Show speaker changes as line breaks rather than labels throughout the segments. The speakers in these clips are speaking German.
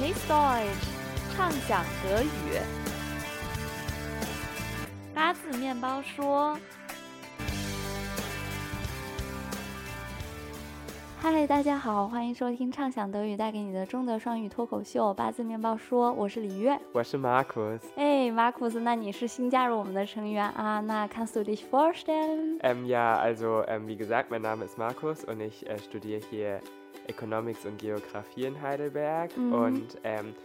Genieß Deutsch，畅想德语。八字面包说。嗨，大家好，欢迎收听畅想德语带给你的中德双语脱口秀《八字面包说》，我是李月，
我是 Markus。
哎，Markus，那你是新加入我们的成员啊？那 kannst du dich vorstellen?
Ähm, ja, also ähm, wie gesagt, mein Name ist Markus und ich äh, studiere hier Economics und Geografie in Heidelberg mhm. und ähm,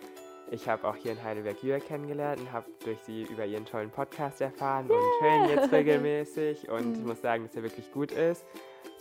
ich habe auch hier in Heidelberg Jür kennengelernt und habe durch sie über ihren tollen Podcast erfahren yeah. und hören jetzt regelmäßig und ich mhm. muss sagen, dass er wirklich gut ist.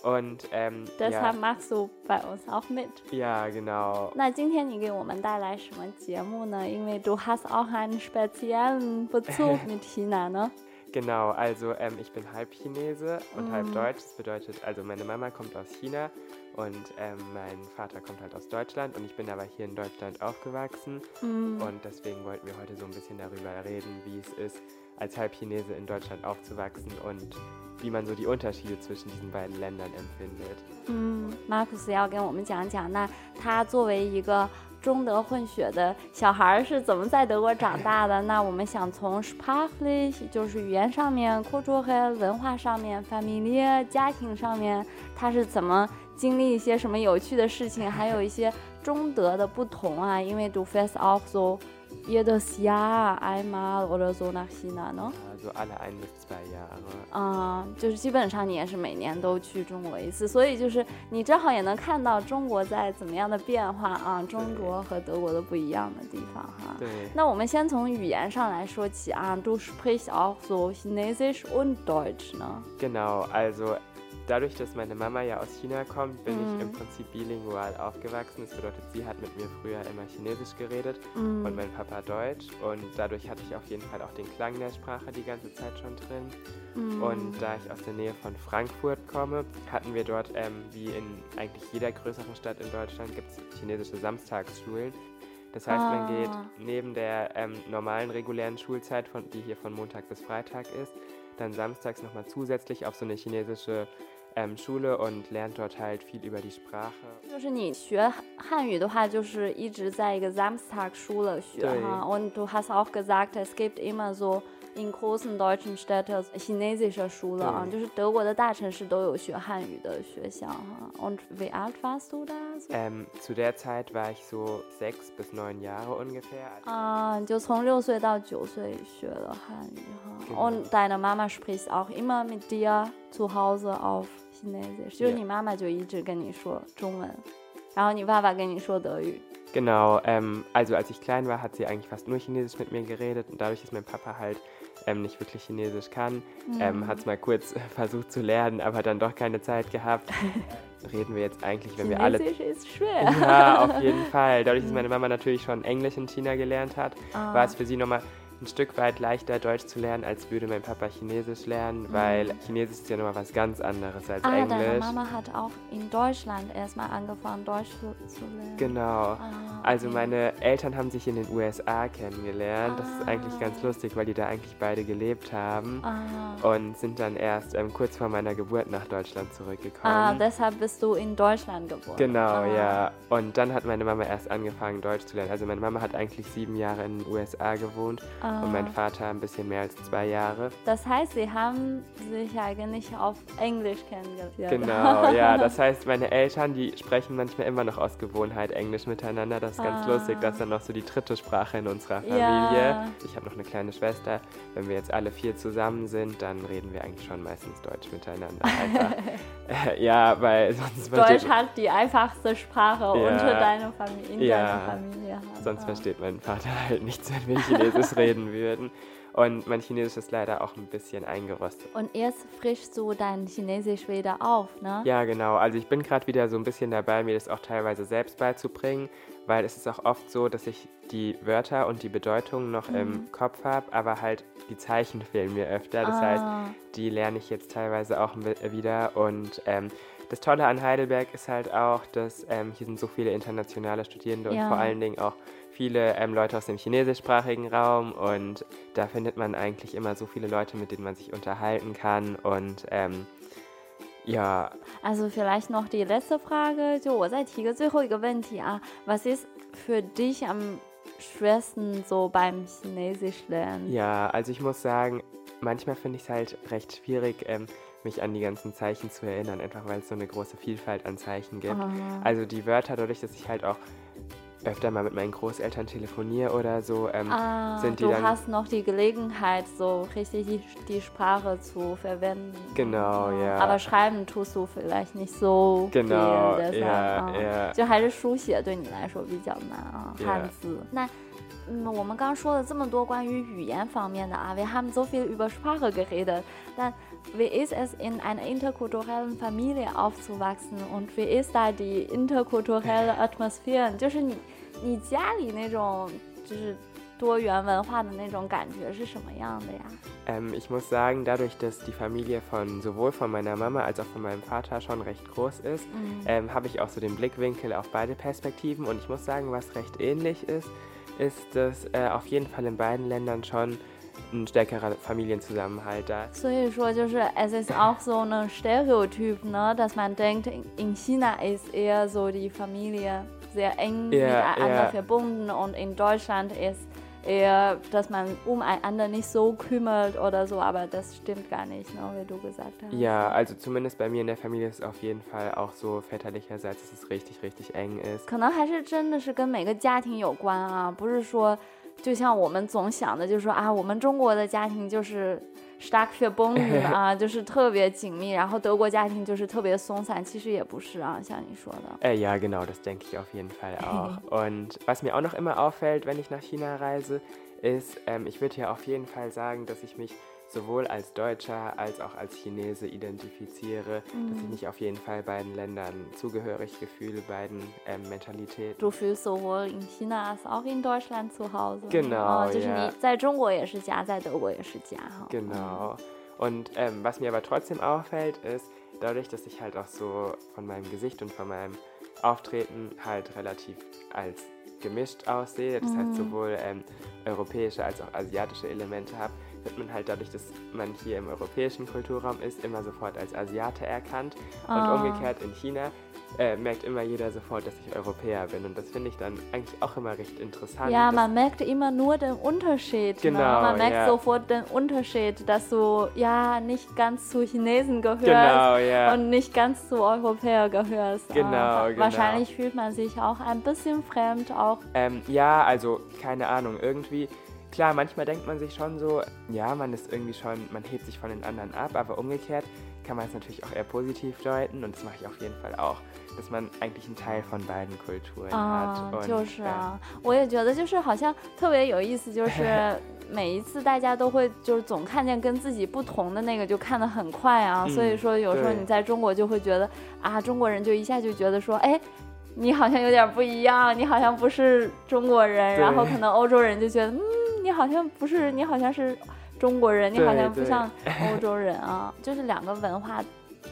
Und ähm,
deshalb ja. machst du bei uns auch mit.
Ja, genau.
那今天你给我们带来什么节目呢？因为 du hast auch einen speziellen Bezug mit China, ne?
Genau, also ähm, ich bin halb Chinese und mm. halb Deutsch. Das bedeutet, also meine Mama kommt aus China und ähm, mein Vater kommt halt aus Deutschland und ich bin aber hier in Deutschland aufgewachsen. Mm. Und deswegen wollten wir heute so ein bisschen darüber reden, wie es ist, als Halbchinese in Deutschland aufzuwachsen und wie man so die Unterschiede zwischen diesen beiden Ländern empfindet.
嗯，Markus 要跟我们讲讲，那他作为一个 中德混血的小孩是怎么在德国长大的？那我们想从 s p a c h l i c h 就是语言上面，culture 和文化上面，family 家庭上面，他是怎么经历一些什么有趣的事情，还有一些中德的不同啊？因为 du fährst auch so jedes Jahr einmal oder so nach China 呢？
就 alle ein bis zwei Jahre。
啊，就是基本上你也是每年都去中国一次，所以就是你正好也能看到中国在怎么样的变化啊，中国和德国的不一样的地方哈。
对。
那我们先从语言上来说起啊，Du sprichst auch so Chinesisch und Deutsch 呢
？Genau, also dadurch, dass meine Mama ja aus China kommt, bin mm. ich im mhm. Prinzip bilingual aufgewachsen. Das bedeutet, sie hat mit mir früher immer Chinesisch geredet mm. und mein Papa Deutsch. Und dadurch hatte ich auf jeden Fall auch den Klang der Sprache die ganze Zeit schon drin. Mm. Und da ich aus der Nähe von Frankfurt komme, hatten wir dort, ähm, wie in eigentlich jeder größeren Stadt in Deutschland, gibt es chinesische Samstagsschulen. Das heißt, ah. man geht neben der ähm, normalen regulären Schulzeit, von, die hier von Montag bis Freitag ist, dann samstags nochmal zusätzlich auf so eine chinesische ähm, Schule und lernt dort halt viel über die Sprache.
就是你学汉语的话，就是一直在一个 Samstagschule 学哈。Und du hast auch gesagt, es gibt immer so in großen deutschen Städten chinesische Schule an，就是德国的大城市都有学汉语的学校哈。Und wie alt warst du da?
Ähm, zu der Zeit war ich so sechs bis neun Jahre ungefähr.
啊，就从六岁到九岁学了汉语哈。Und deine Mama spricht auch immer mit dir zu Hause auf Chinesisch，就是你妈妈就一直跟你说中文，然后你爸爸跟你说德语。
Genau, ähm, also als ich klein war, hat sie eigentlich fast nur Chinesisch mit mir geredet und dadurch, dass mein Papa halt ähm, nicht wirklich Chinesisch kann, mhm. ähm, hat es mal kurz versucht zu lernen, aber dann doch keine Zeit gehabt. Reden wir jetzt eigentlich, wenn
wir
alle.
Chinesisch ist schwer.
Ja, auf jeden Fall. Dadurch, dass meine Mama natürlich schon Englisch in China gelernt hat, ah. war es für sie nochmal ein Stück weit leichter Deutsch zu lernen, als würde mein Papa Chinesisch lernen, weil mhm. Chinesisch ist ja nochmal was ganz anderes als
ah,
Englisch.
Deine Mama hat auch in Deutschland erstmal angefangen, Deutsch zu, lernen.
Genau. Ah, also okay. Also meine Eltern haben sich in den USA kennengelernt. Ah. Das ist eigentlich ganz ah. lustig, weil die da eigentlich beide gelebt haben ah. und sind dann erst ähm, kurz vor meiner Geburt nach Deutschland zurückgekommen.
Ah, deshalb bist du in Deutschland geboren.
Genau, ah. ja. Und dann hat meine Mama erst angefangen, Deutsch zu lernen. Also meine Mama hat eigentlich sieben Jahre in den USA gewohnt und mein Vater ein bisschen mehr als zwei Jahre.
Das heißt, Sie haben sich eigentlich auf Englisch kennengelernt.
Genau, ja. Das heißt, meine Eltern, die sprechen manchmal immer noch aus Gewohnheit Englisch miteinander. Das ist ganz ah. lustig. Das ist dann noch so die dritte Sprache in unserer Familie. Ja. Ich habe noch eine kleine Schwester. Wenn wir jetzt alle vier zusammen sind, dann reden wir eigentlich schon meistens Deutsch miteinander. Ja, weil sonst
Deutsch hat die einfachste Sprache ja. unter deiner Familie, in ja. deiner Familie.
Sonst versteht mein Vater halt nichts, wenn wir Chinesisch reden würden würden. Und mein Chinesisch ist leider auch ein bisschen eingerostet.
Und erst frischst du dein Chinesisch wieder auf, ne?
Ja, genau. Also ich bin gerade wieder so ein bisschen dabei, mir das auch teilweise selbst beizubringen, weil es ist auch oft so, dass ich die Wörter und die Bedeutung noch mhm. im Kopf habe, aber halt die Zeichen fehlen mir öfter. Das ah. heißt, die lerne ich jetzt teilweise auch wieder. Und ähm, das Tolle an Heidelberg ist halt auch, dass ähm, hier sind so viele internationale Studierende ja. und vor allen Dingen auch viele ähm, Leute aus dem chinesischsprachigen Raum und da findet man eigentlich immer so viele Leute, mit denen man sich unterhalten kann und ähm, ja.
Also vielleicht noch die letzte Frage, was ist für dich am schwersten so beim Chinesisch lernen?
Ja, also ich muss sagen, manchmal finde ich es halt recht schwierig, ähm, mich an die ganzen Zeichen zu erinnern, einfach weil es so eine große Vielfalt an Zeichen gibt.
Aha.
Also die Wörter, dadurch, dass ich halt auch öfter mal mit meinen Großeltern telefoniere oder so, ähm,
ah,
sind die
du
dann.
hast noch die Gelegenheit, so richtig die, die Sprache zu verwenden.
Genau, ja.
Aber schreiben tust du vielleicht nicht so
Genau,
viel, deshalb,
ja,
啊
ja.
就还是书写对你来说比较难啊，
Ja.
汉字。那嗯，我们刚说了这么多关于语言方面的啊，wir haben so viel über Sprache geredet. Dann, wie ist es in einer interkulturellen Familie aufzuwachsen und wie ist da die interkulturelle Atmosphäre？就是你你家里那种就是多元文化的那种感觉是什么样的呀？
Ähm, ich muss sagen, dadurch, dass die Familie von sowohl von meiner Mama als auch von meinem Vater schon recht groß ist, ähm, habe ich auch so den Blickwinkel auf beide Perspektiven. Und ich muss sagen, was recht ähnlich ist, ist, dass äh, auf jeden Fall in beiden Ländern schon ein stärkerer Familienzusammenhalt da ist.
所以说，就是 es ist auch so ein Stereotyp, ne, dass man denkt, in- in China ist eher so die Familie sehr eng
Ja,
miteinander
ja.
verbunden und in Deutschland ist eher, dass man umeinander nicht so kümmert oder so, aber das stimmt gar nicht, ne, wie du gesagt hast.
Ja, also zumindest bei mir in der Familie ist es auf jeden Fall auch so väterlicherseits, dass es richtig, richtig eng ist.
可能还是真的是跟每个家庭有关啊，不是说 就像我们总想的，就是说啊，我们中国的家庭就是 stark verbunden 啊，就是特别紧密，然后德国家庭就是特别松散，其实也不是啊，像你说的。
Äh, ja, genau, das denke ich auf jeden Fall auch. Und was mir auch noch immer auffällt, wenn ich nach China reise, ist, ähm, ich würde ja auf jeden Fall sagen, dass ich mich sowohl als Deutscher als auch als Chinese identifiziere, dass ich mich auf jeden Fall beiden Ländern zugehörig fühle, beiden ähm, Mentalitäten.
祝福 sowohl in China als auch in Deutschland zu Hause。
Genau,
啊，就是
ja.
你在中国也是家，在德国也是家哈。
Genau. Und ähm, was mir aber trotzdem auffällt, ist, dadurch, dass ich halt auch so von meinem Gesicht und von meinem Auftreten halt relativ als gemischt aussehe, das heißt sowohl ähm, europäische als auch asiatische Elemente habe, wird man halt dadurch, dass man hier im europäischen Kulturraum ist, immer sofort als Asiate erkannt. Und
Ah.
umgekehrt in China äh, merkt immer jeder sofort, dass ich Europäer bin. Und das finde ich dann eigentlich auch immer recht interessant.
Ja, man merkt immer nur den Unterschied. ne?
Genau,
Man merkt
ja.
sofort den Unterschied, dass du ja nicht ganz zu Chinesen gehörst
Genau, ja.
und nicht ganz zu Europäer gehörst.
Genau,
Ah,
genau.
Wahrscheinlich fühlt man sich auch ein bisschen fremd, auch
Ähm, ja, also keine Ahnung, irgendwie, klar, manchmal denkt man sich schon so, ja, man ist irgendwie schon, man hebt sich von den anderen ab, aber umgekehrt kann man es natürlich auch eher positiv deuten und das mache ich auf jeden Fall auch, dass man eigentlich einen Teil von beiden Kulturen
啊
hat.
就是
äh,
啊，我也觉得就是好像特别有意思，就是每一次大家都会就是总看见跟自己不同的那个，就看得很快啊。
嗯
所以说有时候
对
你在中国就会觉得啊，中国人就一下就觉得说，哎。你好像有点不一样，你好像不是中国人，
对
然后可能欧洲人就觉得，嗯，你好像不是，你好像是中国人，你好像不像 欧洲人啊，就是两个文化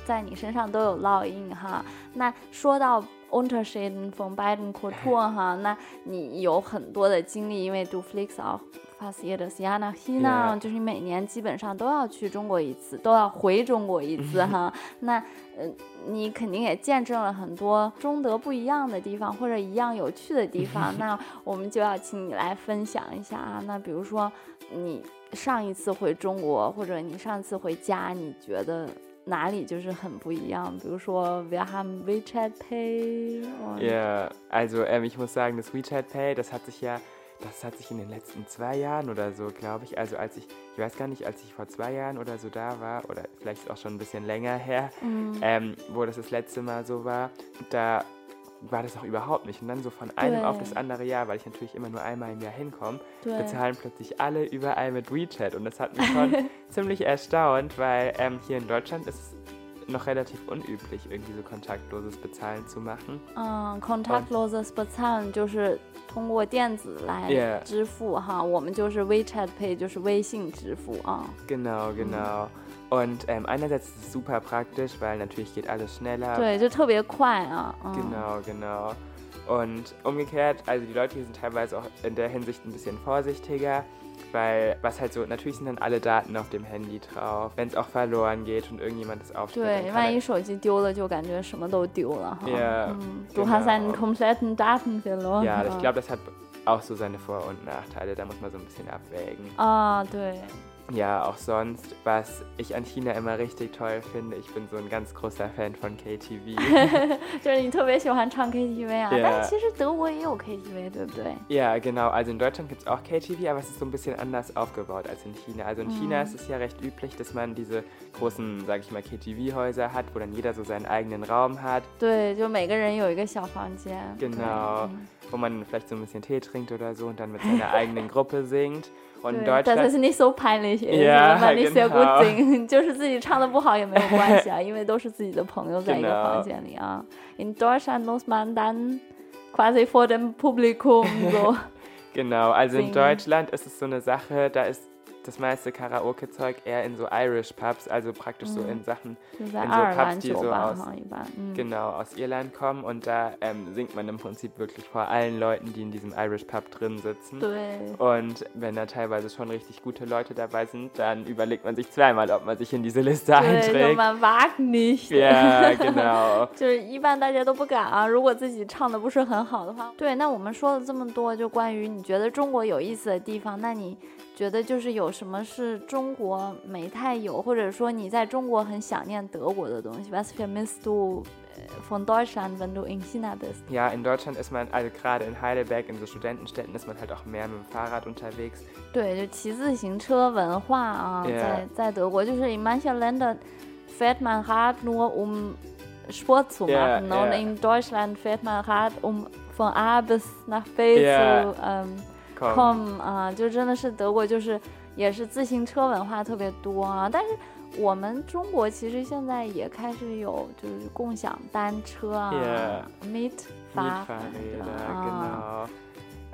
在你身上都有烙印哈。那说到 Unterschieden von beiden Kulturen 哈，那你有很多的经历，因为 du fliegst auch fast jedes Jahr nach China，、
Yeah.
就是你每年基本上都要去中国一次，都要回中国一次哈。那呃，你肯定也见证了很多中德不一样的地方，或者一样有趣的地方。那我们就要请你来分享一下啊。那比如说你上一次回中国，或者你上次回家，你觉得哪里就是很不一样？比如说，wir haben WeChat Pay。
Ja, also ähm, ich muss sagen, das WeChat Pay, das hat sich ja, das hat sich in den letzten zwei Jahren oder so, glaube ich, also als ich, ich weiß gar nicht, als ich vor zwei Jahren oder so da war, oder vielleicht auch schon ein bisschen länger her, ähm, wo das das letzte Mal so war, da war das auch überhaupt nicht. Und dann so von einem auf das
Ouais.
andere Jahr, weil ich natürlich immer nur einmal im Jahr hinkomme,
对
bezahlen plötzlich alle überall mit WeChat. Und das hat mich schon ziemlich erstaunt, weil ähm, hier in Deutschland ist es noch relativ unüblich, irgendwie so kontaktloses Bezahlen zu machen.
嗯，contactless bezahlen 就是通过电子来
Yeah.
支付哈我们就是 WeChat Pay 就是微信支付啊。
Genau, genau. Und ähm, einerseits ist es super praktisch, weil natürlich geht alles schneller.
对，就特别快啊。嗯、
Genau, genau. Und umgekehrt, also die Leute hier sind teilweise auch in der Hinsicht ein bisschen vorsichtiger. Weil, was halt so, natürlich sind dann alle Daten auf dem Handy drauf. Wenn es auch verloren geht und irgendjemand es aufschreibt.
对，万一手机丢了，就感觉什么都丢了哈。
Ja,
嗯，du hast einen kompletten Daten verloren.
Ja, ich glaube, das hat auch so seine Vor- und Nachteile. Da muss man so ein bisschen abwägen.
啊，对。
ja, auch sonst, was ich an China immer richtig toll finde, ich bin so ein ganz großer Fan von KTV.
就是你特别喜欢唱 KTV 啊，但其实德国也有 KTV，对不对？
Ja, genau. Also in Deutschland gibt es auch KTV, aber es ist so ein bisschen anders aufgebaut als in China. Also in
Mhm.
China ist es ja recht üblich, dass man diese großen, sag ich mal, KTV-Häuser hat, wo dann jeder so seinen eigenen Raum hat.
对，就每个人有一个小房间。
Genau.
嗯
Wo man vielleicht so ein bisschen Tee trinkt oder so und dann mit seiner eigenen Gruppe singt. Und in
对，但
Deutschland
是 nicht so peinlich ist,
Ja,
wenn man nicht sehr gut
genau.
singt，就是自己唱的不好也没有关系啊，因为都是自己的朋友在一个
Genau.
房间里啊。In Deutschland muss man dann quasi vor dem Publikum so.
Genau, also in
singen.
Deutschland ist es so eine Sache, da ist das meiste Karaoke-Zeug eher in so Irish Pubs, also praktisch so in Sachen,
就在
in
爱
so
尔兰
Pubs, die
酒
so
吧
aus,
哈，一般，嗯，
genau, aus Irland kommen und da ähm, singt man im Prinzip wirklich vor allen Leuten, die in diesem Irish Pub drin sitzen.
对。
Und wenn da teilweise schon richtig gute Leute dabei sind, dann überlegt man sich zweimal, ob man sich in diese Liste
对，就
einträgt.
man wagt nicht。
Ja, genau.
就是一般大家都不敢啊，如果自己唱的不是很好的话。对，那我们说了这么多，就关于你觉得中国有意思的地方，那你 觉得就是有什么是中国没太有，或者说你在中国很想念德国的东西？Was vermisst du äh, von Deutschland, wenn du in China bist？
Ja, in Deutschland ist man, also gerade in Heidelberg, in so Studentenstädten ist man halt auch mehr mit dem Fahrrad unterwegs.
对，就骑自行车文化啊
Yeah.
在在德国，就是 in manchen Ländern fährt man Rad nur um Sport zu
Yeah,
machen und
yeah.
in Deutschland fährt man Rad um von A bis nach B
Yeah.
zu ähm,
Komm.
com 啊，就真的是德国就是也是自行车文化特别多啊，但是我们中国其实现在也开始有就是共享单车啊
Mietfahrräder,
啊。
genau.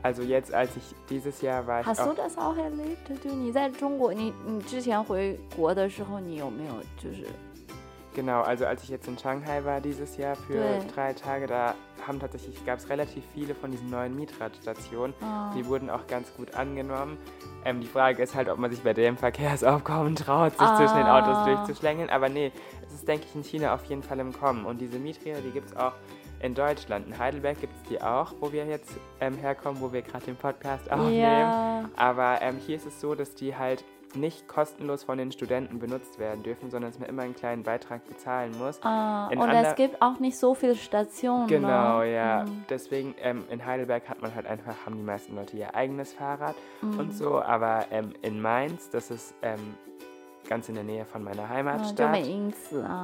Also jetzt, als ich dieses Jahr war ich
Hast du das auch erlebt？就你在中国，你你之前回国的时候，你有没有就是？
Genau, also als ich jetzt in Shanghai war dieses Jahr für
Ja.
drei Tage, da haben tatsächlich, gab es relativ viele von diesen neuen Mietradstationen.
啊
Die wurden auch ganz gut angenommen. Ähm, die Frage ist halt, ob man sich bei dem Verkehrsaufkommen traut, sich zwischen den Autos
Ah.
durchzuschlängeln. Aber nee, es ist, denke ich, in China auf jeden Fall im Kommen. Und diese Mieträder, die gibt es auch in Deutschland. In Heidelberg gibt es die auch, wo wir jetzt ähm, herkommen, wo wir gerade den Podcast aufnehmen.
Ja.
Aber ähm, hier ist es so, dass die halt nicht kostenlos von den Studenten benutzt werden dürfen, sondern dass man immer einen kleinen Beitrag bezahlen muss.
Ah,
in
es gibt auch nicht so viele Stationen. Ne?
Genau,
ne?
ja.
Mhm.
Deswegen ähm, in Heidelberg hat man halt einfach, haben die meisten Leute ihr eigenes Fahrrad
mhm.
und so. Aber ähm, in Mainz, das ist ähm, ganz in der Nähe von meiner
ah,
Heimatstadt. Ah,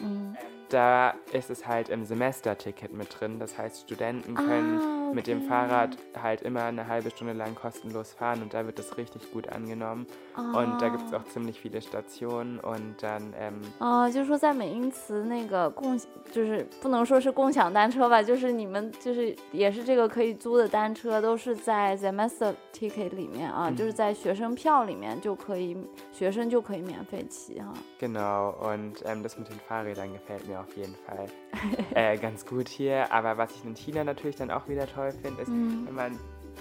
mhm.
Da ist es halt im Semesterticket mit drin. Das heißt, Studenten können
ah
mit dem
okay.
Fahrrad halt immer eine halbe Stunde lang kostenlos fahren und da wird das richtig gut angenommen. Und da gibt es
Ah.
auch ziemlich viele Stationen und dann ähm,
啊，就是说在美因茨那个共，就是不能说是共享单车吧，就是你们就是也是这个可以租的单车，都是在 semester ticket 里面啊，
嗯
就是在学生票里面就可以，学生就可以免费骑哈、
Genau, und ähm, das mit den Fahrrädern gefällt mir auf jeden Fall äh, ganz gut hier. Aber was ich in China natürlich dann auch wieder toll finde, ist,
嗯
wenn man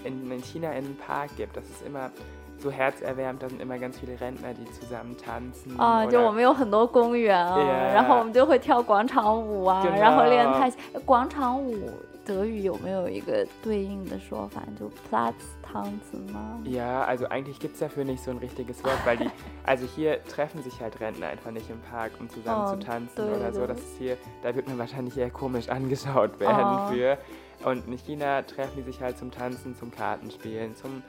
in, in China in einen Park gibt, das ist immer so herzerwärmend, da sind immer ganz viele Rentner, die zusammen tanzen.
啊，就
oder-
我们有很多公园啊
Yeah
然后我们就会跳广场舞啊
Genau
然后练太极。哎广场舞德语有没有一个对应的说法？就 Platztanzen 吗？
Ja, also eigentlich gibt es dafür nicht so ein richtiges Wort, weil die, also hier treffen sich halt Rentner einfach nicht im Park, um zusammen
Oh,
zu tanzen
dö,
oder so.
dö.
Das ist hier, da wird man wahrscheinlich eher komisch angeschaut werden
Oh.
für. Und in China treffen die sich halt zum Tanzen, zum Kartenspielen, zum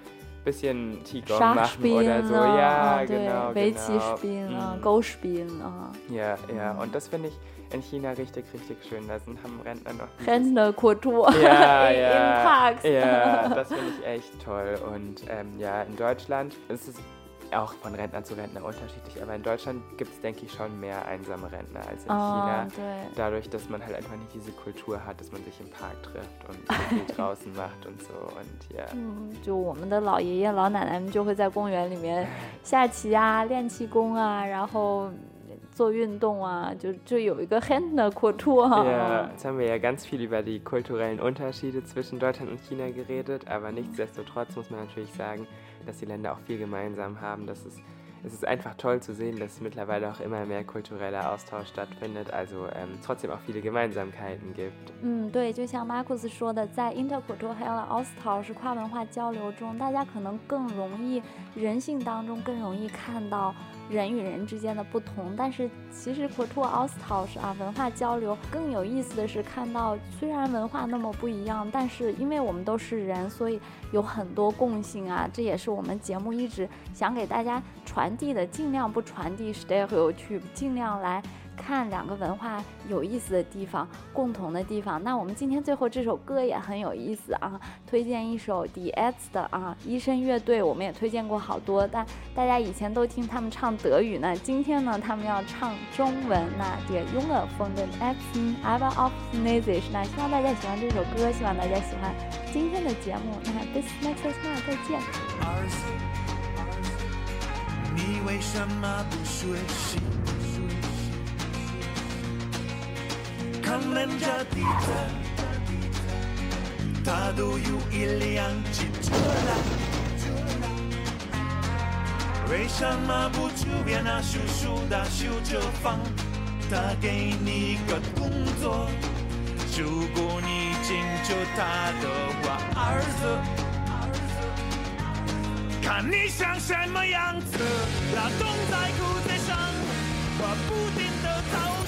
bisschen Qigong machen oder so.
Ah,
ja, genau. genau.
spielen, ah,
mhm.
Go spielen.
Ja, ja. Mhm. Und das finde ich in China richtig, richtig schön. Da sind, haben Rentner noch.
Rentnerkultur
ja, ja,
im Park.
Ja, das finde ich echt toll. Und ähm, ja, in Deutschland ist es auch von Rentner zu Rentner unterschiedlich, aber in Deutschland gibt es, denke ich, schon mehr einsame Rentner als in
啊
China.
对。
Dadurch, dass man halt einfach nicht diese Kultur hat, dass man sich im Park trifft und so viel draußen macht und so. Und ja.
嗯，就我们的老爷爷老奶奶们就会在公园里面下棋啊、练气功啊，然后 做运动啊，就就有一个 Händlerkultur 哈。
Ja, jetzt haben wir ja ganz viel über die kulturellen Unterschiede zwischen Deutschland und China geredet, aber nichtsdestotrotz muss man natürlich sagen, dass die Länder auch viel gemeinsam haben. Das ist es ist einfach toll zu sehen, dass mittlerweile auch immer mehr kultureller Austausch stattfindet, also ähm, trotzdem auch viele Gemeinsamkeiten gibt.
嗯，对，就像 Markus 说的，在 intercultural austausch 跨文化交流中，大家可能更容易人性当中更容易看到。 人与人之间的不同，但是其实 cultural austausch 啊，文化交流更有意思的是看到，虽然文化那么不一样，但是因为我们都是人，所以有很多共性啊，这也是我们节目一直想给大家传递的，尽量不传递 stereotype，尽量来。看两个文化有意思的地方，共同的地方。那我们今天最后这首歌也很有意思啊，推荐一首 d S 的啊，医生乐队，我们也推荐过好多，但大家以前都听他们唱德语呢，今天呢他们要唱中文。那 Der Junge von den Ärzten aber auf Chinesisch。那希望大家喜欢这首歌，希望大家喜欢今天的节目。那 bis next time，再见。你为什么不学习？他念着地址，他都有一辆汽车来。为什么不出边？那叔叔打修车房，他给你个动作。如果你请求他的，话儿子儿子看你像什么样子。他冻在柜台上，我不停的走。